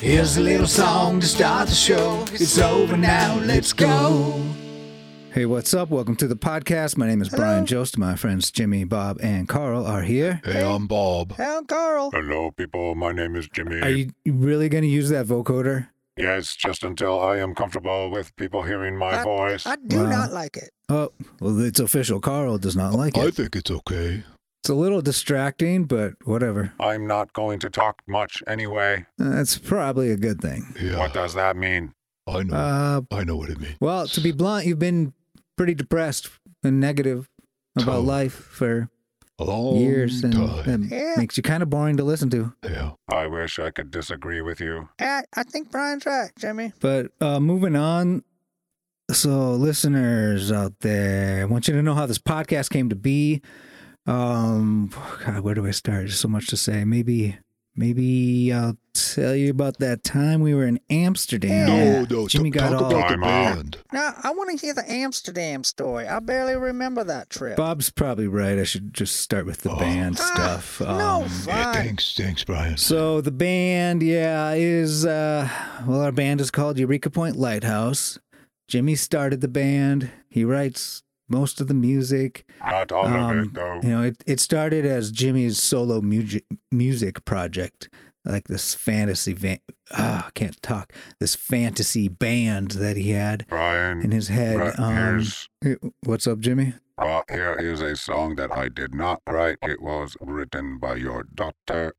Here's a little song to start the show. It's over now, let's go. Hey, what's up? Welcome to the podcast. My name is Brian Jost. My friends Jimmy, Bob, and Carl are here. Hey, I'm Bob. Hey, I'm Carl. Hello, people. My name is Jimmy. Are you really going to use that vocoder? Yes, just until I am comfortable with people hearing my I- voice. I do Wow. not like it. Oh, well, it's official. Carl does not like I it. I think it's okay. It's a little distracting, but whatever. I'm not going to talk much anyway. That's probably a good thing. Yeah, What does that mean? I know. Uh, I know what it means. well, to be blunt, you've been pretty depressed and negative about life for a long years, and time. that Yeah. makes you kind of boring to listen to. Yeah. I wish I could disagree with you. I, I think Brian's right, Jimmy. But uh, moving on. So, listeners out there, I want you to know how this podcast came to be. Um, God, where do I start? There's so much to say. Maybe, maybe I'll tell you about that time we were in Amsterdam. No, no. Jimmy t- got talk all. about the Time band. Now, I want to hear the Amsterdam story. I barely remember that trip. Bob's probably right. I should just start with the Oh. band Ah, stuff. no, Um, Yeah, thanks, thanks, Brian. So the band, yeah, is uh well our band is called Eureka Point Lighthouse. Jimmy started the band. He writes most of the music. Not all of Um, it, though. You know, it, it started as Jimmy's solo music music project, like this fantasy van ah, I can't talk. This fantasy band that he had in his head. right, Um, what's up, Jimmy? well, here is a song that I did not write. It was written by your daughter.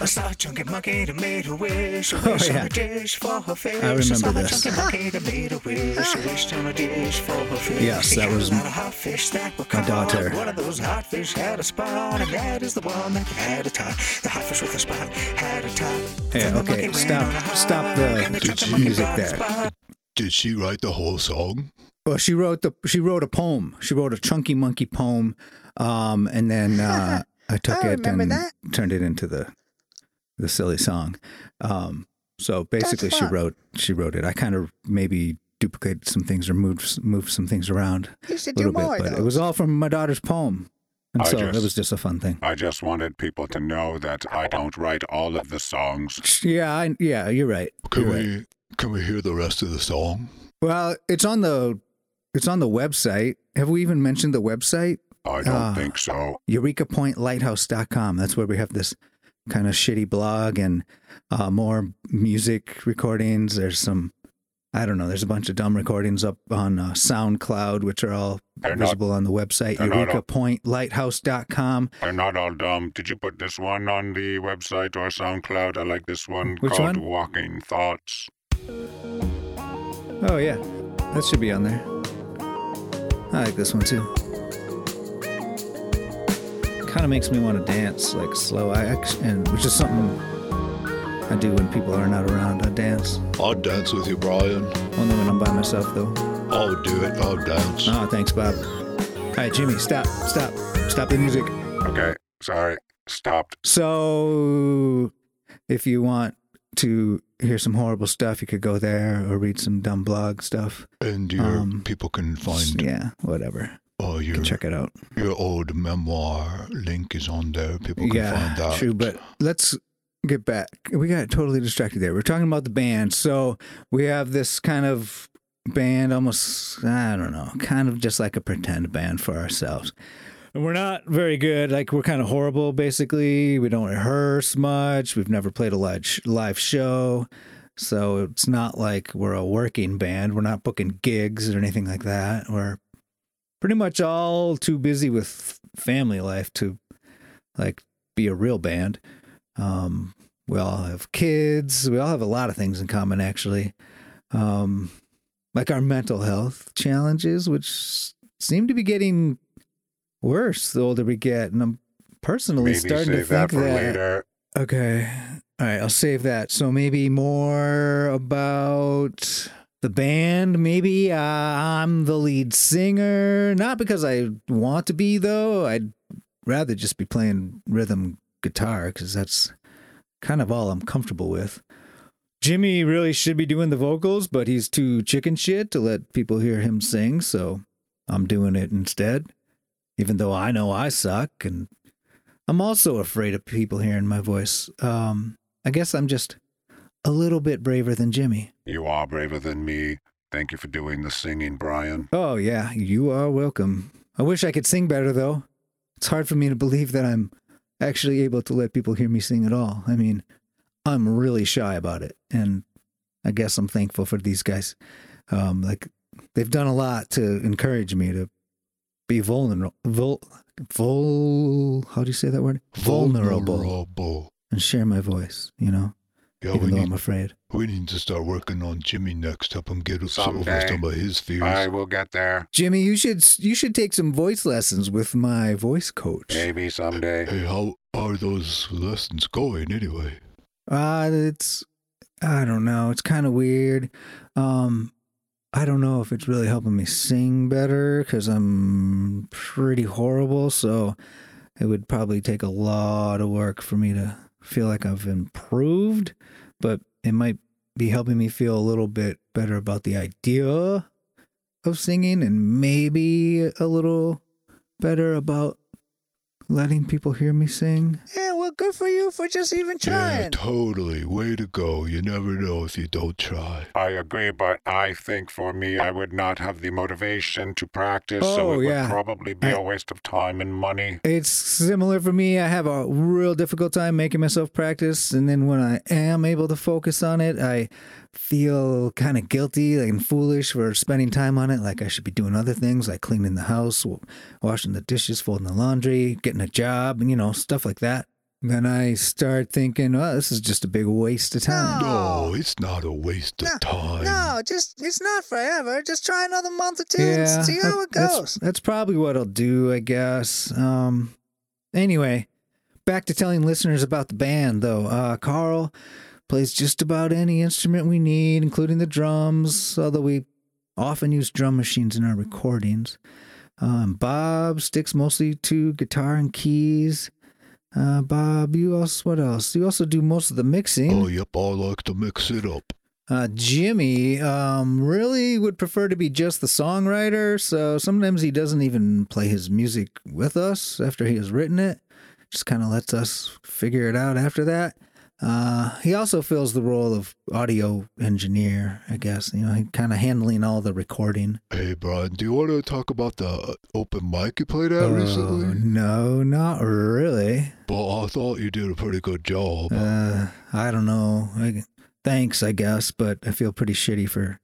I saw a chunky monkey that made a wish. A Oh, yeah. on a dish for her face. I remember saw a this. chunky monkey that made a wish. A wish on a dish for her face. Yes, that was a hot fish that were my daughter. One of those hot fish had a spot, and that is the one that had a top. The hot fish with a spot had a top. Yeah, Then okay, monkey stop- on a hike, stop the and Did chunky you- monkey music there. Did she write the whole song? Well, she wrote the she wrote a poem. She wrote a chunky monkey poem, um, and then uh, I took I it and that. turned it into the the silly song. Um, so basically, she wrote she wrote it. I kind of maybe duplicated some things or moved moved some things around a little bit, but it was all from my daughter's poem, and I so just- it was just a fun thing. I just wanted people to know that I don't write all of the songs. Yeah, I, yeah, you're right. Can You're right. we can we hear the rest of the song? Well, it's on the it's on the website. Have we even mentioned the website? I don't Ah. think so. EurekaPointLighthouse.com. That's where we have this kind of shitty blog and uh, more music recordings. There's some, I don't know, there's a bunch of dumb recordings up on uh, SoundCloud, which are all They're not, visible on the website, not EurekaPointLighthouse.com. they're not all dumb. Did you put this one on the website or SoundCloud? I like this one Which called one? Walking Thoughts. Oh, yeah, that should be on there. I like this one too. Kind of makes me want to dance, like slow, I act- and which is something I do when people are not around. I dance. I'll dance with you, Brian. Only when I'm by myself, though. I'll do it. I'll dance. Oh, thanks, Bob. All right, Jimmy, stop, stop, stop the music. Okay, sorry. Stopped. So, if you want to hear some horrible stuff, you could go there or read some dumb blog stuff. And your Um, people can find Yeah, whatever. Oh You your can check it out. your old memoir link is on there. People can Yeah, find that. true. But let's get back. We got totally distracted there. We're talking about the band. So we have this kind of band, almost I don't know, kind of just like a pretend band for ourselves. And we're not very good. Like we're kind of horrible, basically. We don't rehearse much. We've never played a live live show, so it's not like we're a working band. We're not booking gigs or anything like that. We're pretty much all too busy with family life to like be a real band. Um, we all have kids. We all have a lot of things in common, actually. Um, like our mental health challenges, which seem to be getting worse the older we get. And I'm personally Maybe starting to that think for that. later. Okay. All right, I'll save that. So maybe more about the band. Maybe uh, I'm the lead singer. Not because I want to be, though. I'd rather just be playing rhythm guitar because that's kind of all I'm comfortable with. Jimmy really should be doing the vocals, but he's too chicken shit to let people hear him sing, so I'm doing it instead. Even though I know I suck and I'm also afraid of people hearing my voice. Um, I guess I'm just a little bit braver than Jimmy. You are braver than me. Thank you for doing the singing, Brian. Oh, yeah, you are welcome. I wish I could sing better, though. It's hard for me to believe that I'm actually able to let people hear me sing at all. I mean, I'm really shy about it. And I guess I'm thankful for these guys. Um, like, they've done a lot to encourage me to be vulnerable. Vul, vul, how do you say that word? Vulnerable. Vulnerable. And share my voice, you know, Yeah, even though need, I'm afraid. we need to start working on Jimmy next. Help him get over Someday. some of his fears. I will get there. Jimmy, you should you should take some voice lessons with my voice coach. Maybe someday. Hey, how are those lessons going anyway? Uh, it's I don't know. It's kind of weird. Um, I don't know if it's really helping me sing better because I'm pretty horrible. So it would probably take a lot of work for me to feel like I've improved. But it might be helping me feel a little bit better about the idea of singing and maybe a little better about letting people hear me sing. Yeah, well, good for you for just even trying. Yeah, trying. totally. Way to go. You never know if you don't try. I agree, but I think for me, I would not have the motivation to practice, so Oh, it yeah. would probably be I- a waste of time and money. It's similar for me. I have a real difficult time making myself practice, and then when I am able to focus on it, I feel kind of guilty and foolish for spending time on it. Like I should be doing other things, like cleaning the house, washing the dishes, folding the laundry, getting a job, and you know stuff like that. Then I start thinking, oh, this is just a big waste of time. No, it's not a waste of time. No, just it's not forever. Just try another month or two Yeah, and see how it goes. That's, that's probably what I'll do, I guess. Um, anyway, back to telling listeners about the band, though. Uh, Carl plays just about any instrument we need, including the drums, although we often use drum machines in our recordings. Um, Bob sticks mostly to guitar and keys. Uh, Bob, you also what else? You also do most of the mixing. Oh, yep. I like to mix it up. Uh, Jimmy um, really would prefer to be just the songwriter, so sometimes he doesn't even play his music with us after he has written it. Just kind of lets us figure it out after that. Uh, he also fills the role of audio engineer, I guess. You know, he kind of handling all the recording. Hey, Brian, do you want to talk about the open mic you played at Oh, recently? no, not really. Well, I thought you did a pretty good job. Uh, I don't know. I, thanks, I guess, but I feel pretty shitty for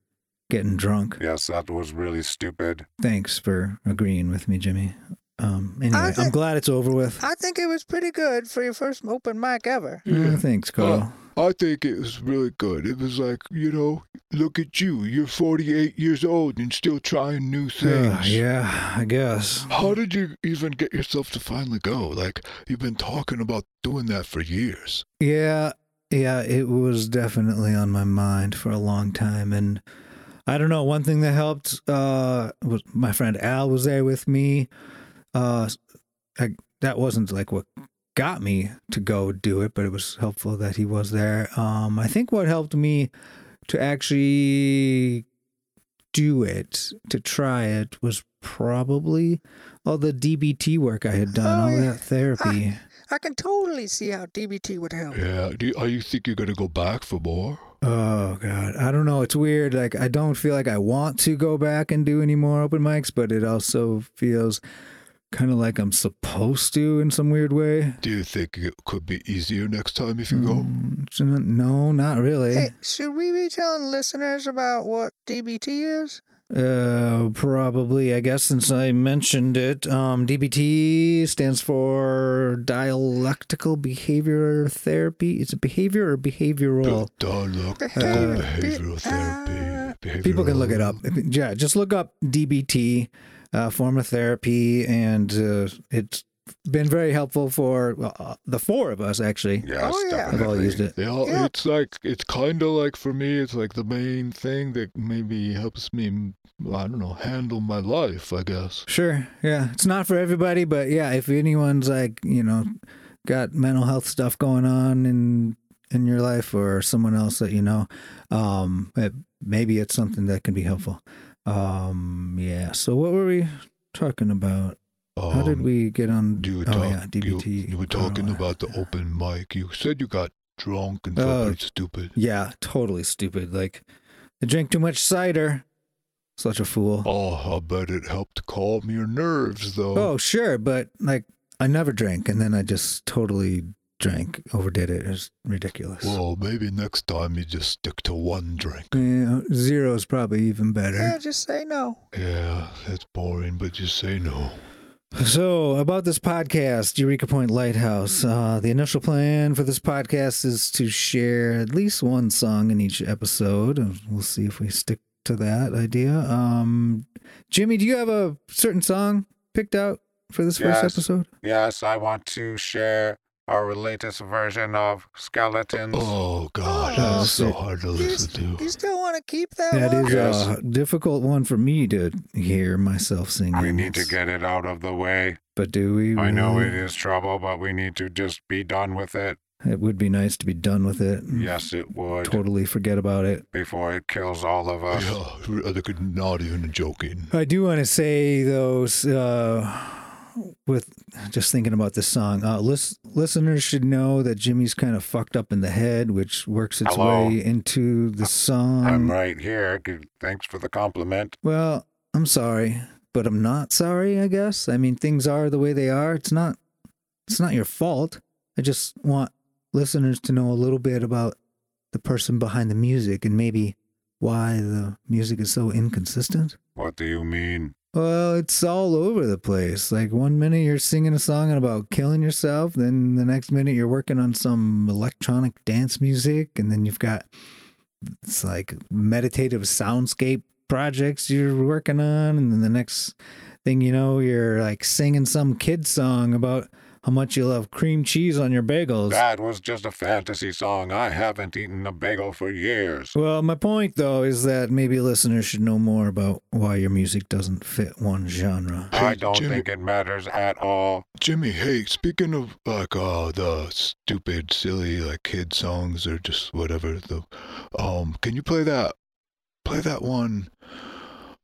getting drunk. Yes, that was really stupid. Thanks for agreeing with me, Jimmy. Um, anyway, I I'm glad it's over with. I think it was pretty good for your first open mic ever. Uh, thanks, Carl. I think it was really good. It was like, you know, look at you. You're 48 years old and still trying new things. Uh, yeah, I guess. How did you even get yourself to finally go? Like, you've been talking about doing that for years. Yeah, yeah, it was definitely on my mind for a long time. And I don't know, one thing that helped uh, was my friend Al was there with me. Uh, I, that wasn't like what got me to go do it, but it was helpful that he was there. Um, I think what helped me to actually do it, to try it, was probably all the DBT work I had done, Oh, all yeah. that therapy. I can totally see how DBT would help. Yeah. Do you, are you think you're going to go back for more? Oh god, I don't know. It's weird. Like I don't feel like I want to go back and do any more open mics, but it also feels kind of like I'm supposed to in some weird way. Do you think it could be easier next time if you go? Mm, so no, not really. Hey, should we be telling listeners about what DBT is? Uh, probably. I guess since I mentioned it, um, DBT stands for dialectical behavior therapy. Is it behavior or behavioral? Dialectical Uh, behavioral therapy. Behavioral. People can look it up. Yeah, just look up DBT, uh, form of therapy, and uh, it's been very helpful for well, uh, the four of us actually. Yes, Oh, yeah. Have all used it. Yeah, Yeah. it's like it's kind of like for me, it's like the main thing that maybe helps me. I don't know, handle my life. I guess. Sure, yeah, it's not for everybody, but yeah, if anyone's like you know got mental health stuff going on in in your life or someone else that you know, um, it, maybe it's something that can be helpful. Um, yeah. So what were we talking about? How did Um, we get on? You were, oh talk- yeah, you, DBT. you were talking about the open mic. You said you got drunk and Oh. felt pretty stupid. Yeah, totally stupid. Like, I drank too much cider. Such a fool. Oh, I bet it helped calm your nerves, though. Oh, sure, but like I never drank, and then I just totally drank, overdid it. It was ridiculous. Well, maybe next time you just stick to one drink. Yeah, zero is probably even better. Yeah, better. just say no. Yeah, that's boring, but just say no. So, about this podcast, Eureka Point Lighthouse, uh, the initial plan for this podcast is to share at least one song in each episode. We'll see if we stick to that idea. Um, Jimmy, do you have a certain song picked out for this first episode? Yes, I want to share our latest version of Skeletons. Oh, God, Oh, that's so hard to listen to. you still want to keep that, That one? is Yes. a difficult one for me to hear myself singing. We need to get it out of the way. But do we? I know really? it is trouble, but we need to just be done with it. It would be nice to be done with it. Yes, it would. Totally forget about it. Before it kills all of us. Yeah, I think not even joking. I do want to say though, uh, with just thinking about this song, uh, lis- listeners should know that Jimmy's kind of fucked up in the head, which works its Hello. way into the song. I'm right here. Thanks for the compliment. Well, I'm sorry, but I'm not sorry. I guess. I mean, things are the way they are. It's not. It's not your fault. I just want listeners to know a little bit about the person behind the music and maybe why the music is so inconsistent. What do you mean? Well, it's all over the place. Like one minute you're singing a song about killing yourself, then the next minute you're working on some electronic dance music, and then you've got it's like meditative soundscape projects you're working on, and then the next thing you know, you're like singing some kid song about how much you love cream cheese on your bagels. That was just a fantasy song. I haven't eaten a bagel for years. Well, my point though is that maybe listeners should know more about why your music doesn't fit one genre. I don't Jimmy. think it matters at all. Jimmy, hey, speaking of like uh the stupid, silly like kid songs or just whatever, the um, can you play that? Play that one.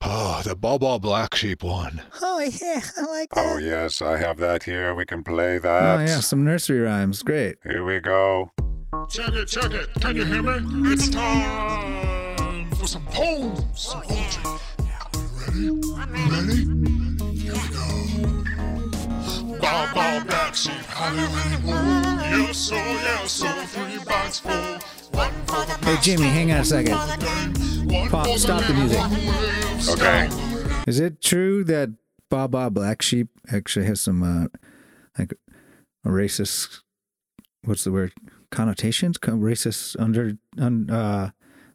Ah, the Baa Baa Black Sheep one. Oh, yeah, I like that. Oh, yes, I have that here. We can play that. Oh yeah, some nursery rhymes. Great. Here we go. Check it, check it. Can you hear me? It's time for some poems. Some poetry. Ready? Ready? Here we go. Bob, Bob, black sheep, hallelujah. Yes, oh, yes, oh, three bites full. One for the Hey Jimmy, hang on a second. One Pop, stop the music. Okay. Is it true that Baa Baa Black Sheep actually has some uh, like racist? What's the word? Connotations? Co- Racist under un, uh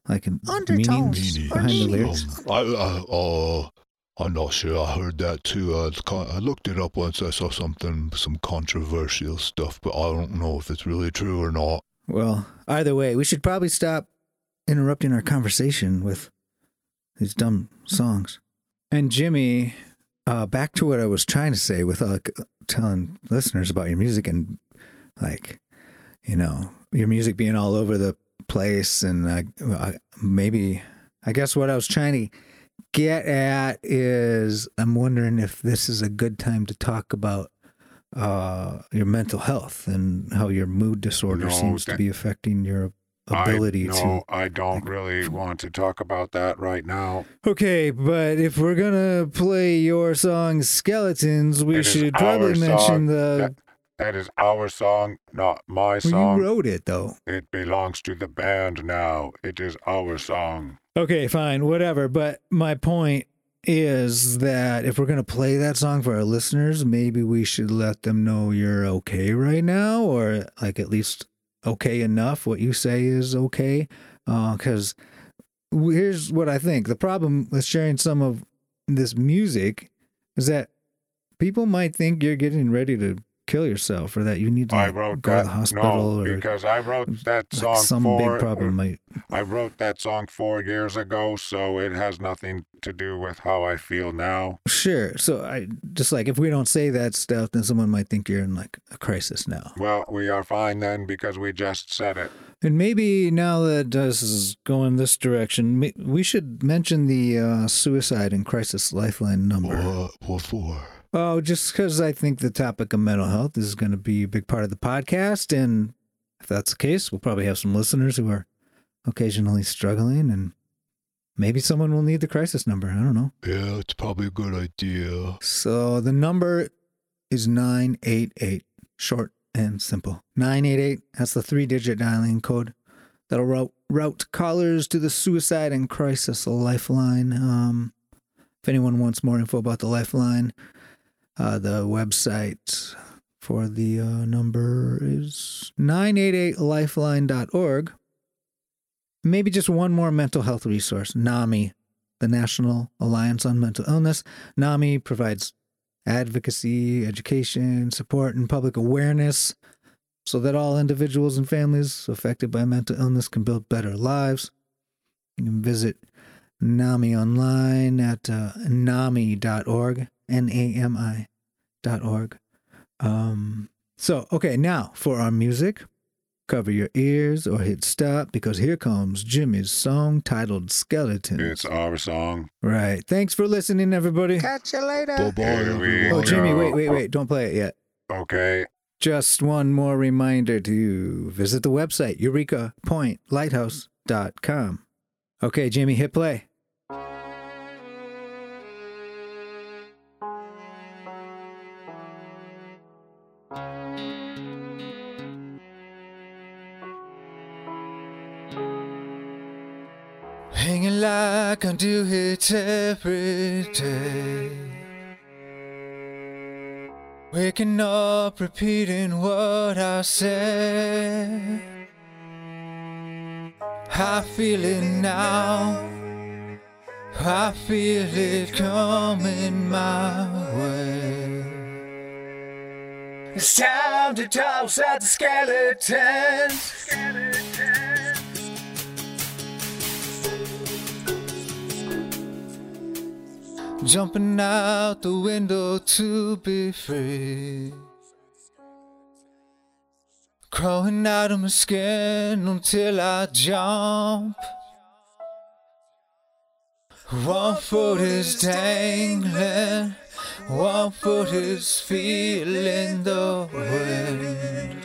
like Undertones. meanings behind the lyrics. Um, I, I, uh, I'm not sure. I heard that too. Uh, it's con- I looked it up once. I saw something, some controversial stuff, but I don't know if it's really true or not. Well, either way, we should probably stop interrupting our conversation with these dumb songs. And Jimmy, uh, back to what I was trying to say with uh, telling listeners about your music and like, you know, your music being all over the place, and uh, maybe I guess what I was trying to get at is I'm wondering if this is a good time to talk about uh, your mental health and how your mood disorder No, seems to be affecting your ability I, to. no, I don't really want to talk about that right now. Okay, but if we're gonna play your song "Skeletons," we It should probably mention song. the. That is our song, not my Well, you song. wrote it though. It belongs to the band now. It is our song. Okay, fine, whatever. But my point is that if we're gonna play that song for our listeners, maybe we should let them know you're okay right now, or like at least okay enough. What you say is okay, uh, because here's what I think. The problem with sharing some of this music is that people might think you're getting ready to kill yourself, or that you need to I like, wrote go that. to the hospital, no, or because I wrote that like song some four. big problem might. I wrote that song four years ago, so it has nothing to do with how I feel now. Sure. So I just like if we don't say that stuff, then someone might think you're in like a crisis now. Well, we are fine then because we just said it. And maybe now that this is going this direction, we should mention the uh, suicide and crisis lifeline number. What, what for? Oh, just because I think the topic of mental health is going to be a big part of the podcast, and if that's the case, we'll probably have some listeners who are occasionally struggling, and maybe someone will need the crisis number. I don't know. Yeah, it's probably a good idea. So the number is 988, short and simple. 988, that's the three digit dialing code that'll route, route callers to the suicide and crisis lifeline. Um, if anyone wants more info about the lifeline, uh, the website for the uh, number is 988lifeline.org. Maybe just one more mental health resource NAMI, the National Alliance on Mental Illness. NAMI provides advocacy, education, support, and public awareness so that all individuals and families affected by mental illness can build better lives. You can visit NAMI online at uh, NAMI.org, N A M I dot org. Um, so, okay, now for our music. Cover your ears or hit stop because here comes Jimmy's song titled Skeleton. It's our song. Right. Thanks for listening, everybody. Catch you later. Bye bye. Here Oh, Jimmy, wait, wait, wait. Don't play it yet. Okay. Just one more reminder to visit the website, eurekapointlighthouse.com. Okay, Jimmy, hit play. Hanging like I do it every day. Waking up, repeating what I said. I feel it now. I feel it coming my way. It's time to toss out the skeletons. Jumping out the window to be free. Crawling out of my skin until I jump. One foot is dangling, one foot is feeling the wind.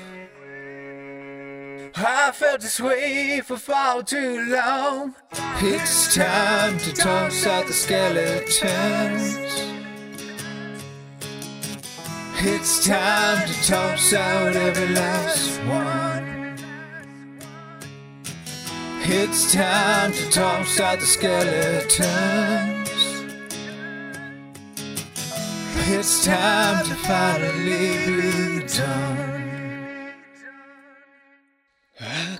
I felt this way for far too long. It's time to toss out the skeletons. It's time to toss out every last one. It's time to toss out the skeletons. It's time to finally be done.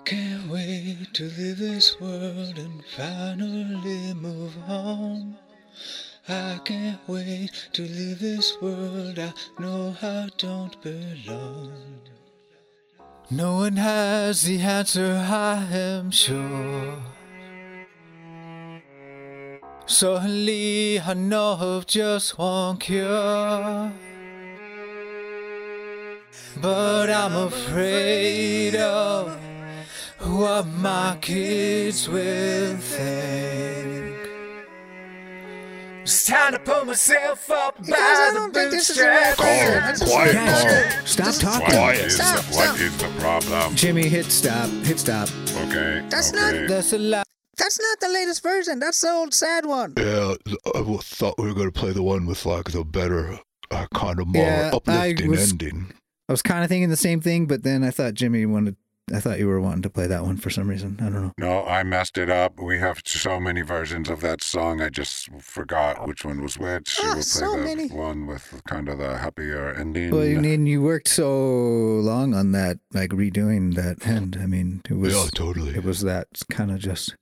Can't wait to leave this world and finally move on. I can't wait to leave this world. I know I don't belong. No one has the answer, I am sure. Suddenly, I know of just one cure. But I'm afraid of what my kids will think. It's time to pull myself up Guys, I don't think this is the right Calm, quiet, Guys, calm. stop talking. What Quiet. is, Stop, the, stop. is the problem? Jimmy, hit stop. Hit stop. Okay. That's not- That's a lot. That's not the latest version. That's the old sad one. Yeah, I w- thought we were gonna play the one with like the better, uh, kind of more Yeah, I uplifting was- ending. I was kind of thinking the same thing, but then I thought Jimmy wanted. I thought you were wanting to play that one for some reason. I don't know. No, I messed it up. We have so many versions of that song. I just forgot which one was which. Ah, we'll play so the many. one with kind of the happier ending. Well, you mean you worked so long on that, like redoing that end. I mean, it was yeah, totally. it was that kind of just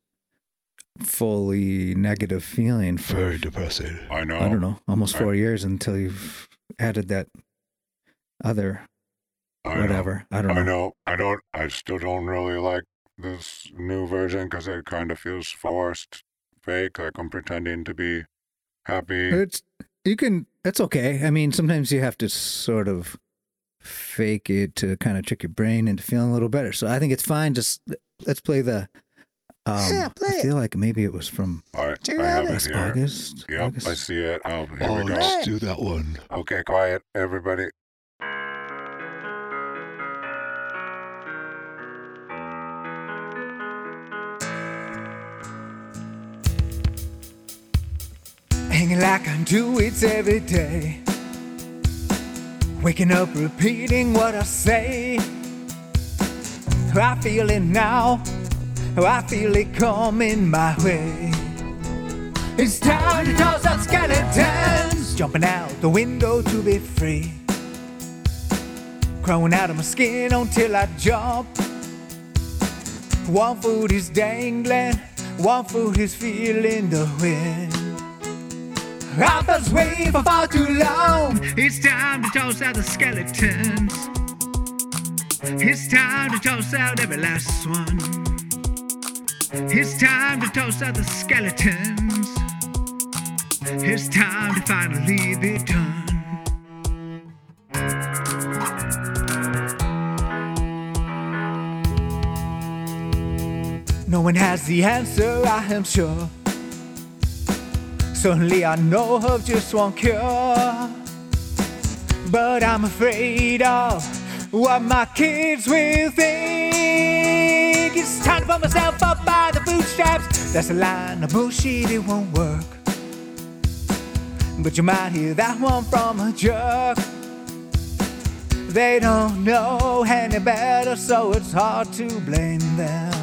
fully negative feeling for very depressing. I know. I don't know, almost I- four years until you've added that other I know. whatever. I don't know. I know. I don't. I still don't really like this new version because it kind of feels forced, fake. Like I'm pretending to be happy. It's you can. It's okay. I mean, sometimes you have to sort of fake it to kind of trick your brain into feeling a little better. So I think it's fine. Just let's play the. Um, Yeah, play I it. feel like maybe it was from All right, I have have it it? here. August. Yep, August? I see it. Oh, here Oh, we go. let's do that one. Okay, quiet, everybody. Do it every day. Waking up, repeating what I say. I feel it now. I feel it coming my way. It's time to toss out skeletons. Jumping out the window to be free. Crawling out of my skin until I jump. One foot is dangling, one foot is feeling the wind. Been waiting for far too long. It's time to toss out the skeletons. It's time to toss out every last one. It's time to toss out the skeletons. It's time to finally be done. No one has the answer, I am sure. Certainly, I know of just one cure. But I'm afraid of what my kids will think. It's time to pull myself up by the bootstraps. That's a line of bullshit, it won't work. But you might hear that one from a jerk. They don't know any better, so it's hard to blame them.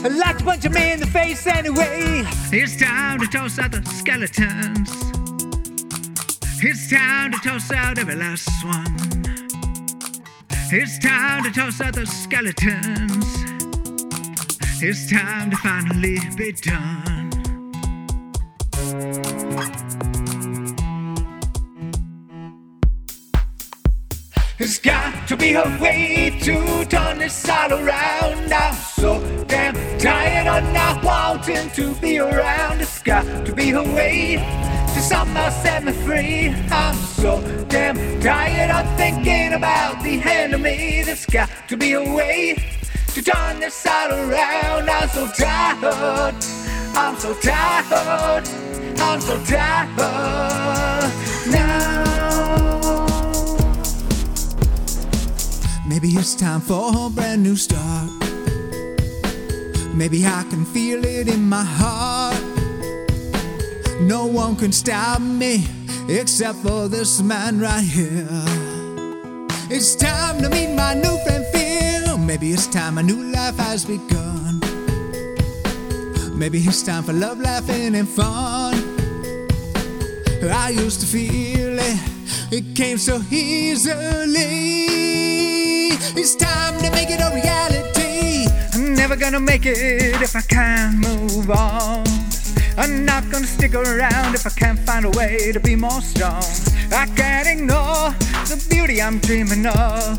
I like to punch him in the face anyway. It's time to toss out the skeletons. It's time to toss out every last one. It's time to toss out the skeletons. It's time to finally be done. It's got to be a way to turn this all around. I'm so tired of not wanting to be around. the sky, to be a way to somehow set me free. I'm so damn tired of thinking about the enemy. There's got to be a way to turn this all around. I'm so tired. I'm so tired. I'm so tired now. Maybe it's time for a brand new start. Maybe I can feel it in my heart. No one can stop me except for this man right here. It's time to meet my new friend Phil. Maybe it's time a new life has begun. Maybe it's time for love, laughing, and fun. I used to feel it, it came so easily. It's time to make it a reality. Never gonna make it if I can't move on. I'm not gonna stick around if I can't find a way to be more strong. I can't ignore the beauty I'm dreaming of.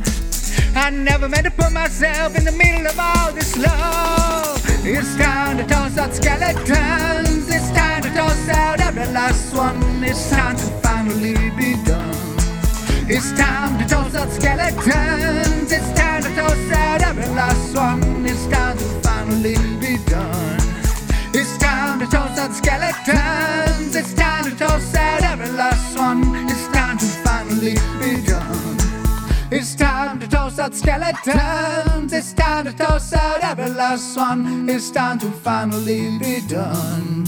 I never meant to put myself in the middle of all this love. It's time to toss out skeletons. It's time to toss out every last one. It's time to finally be done. It's time skeletons. It's time to toss out every last one. It's time to finally be done.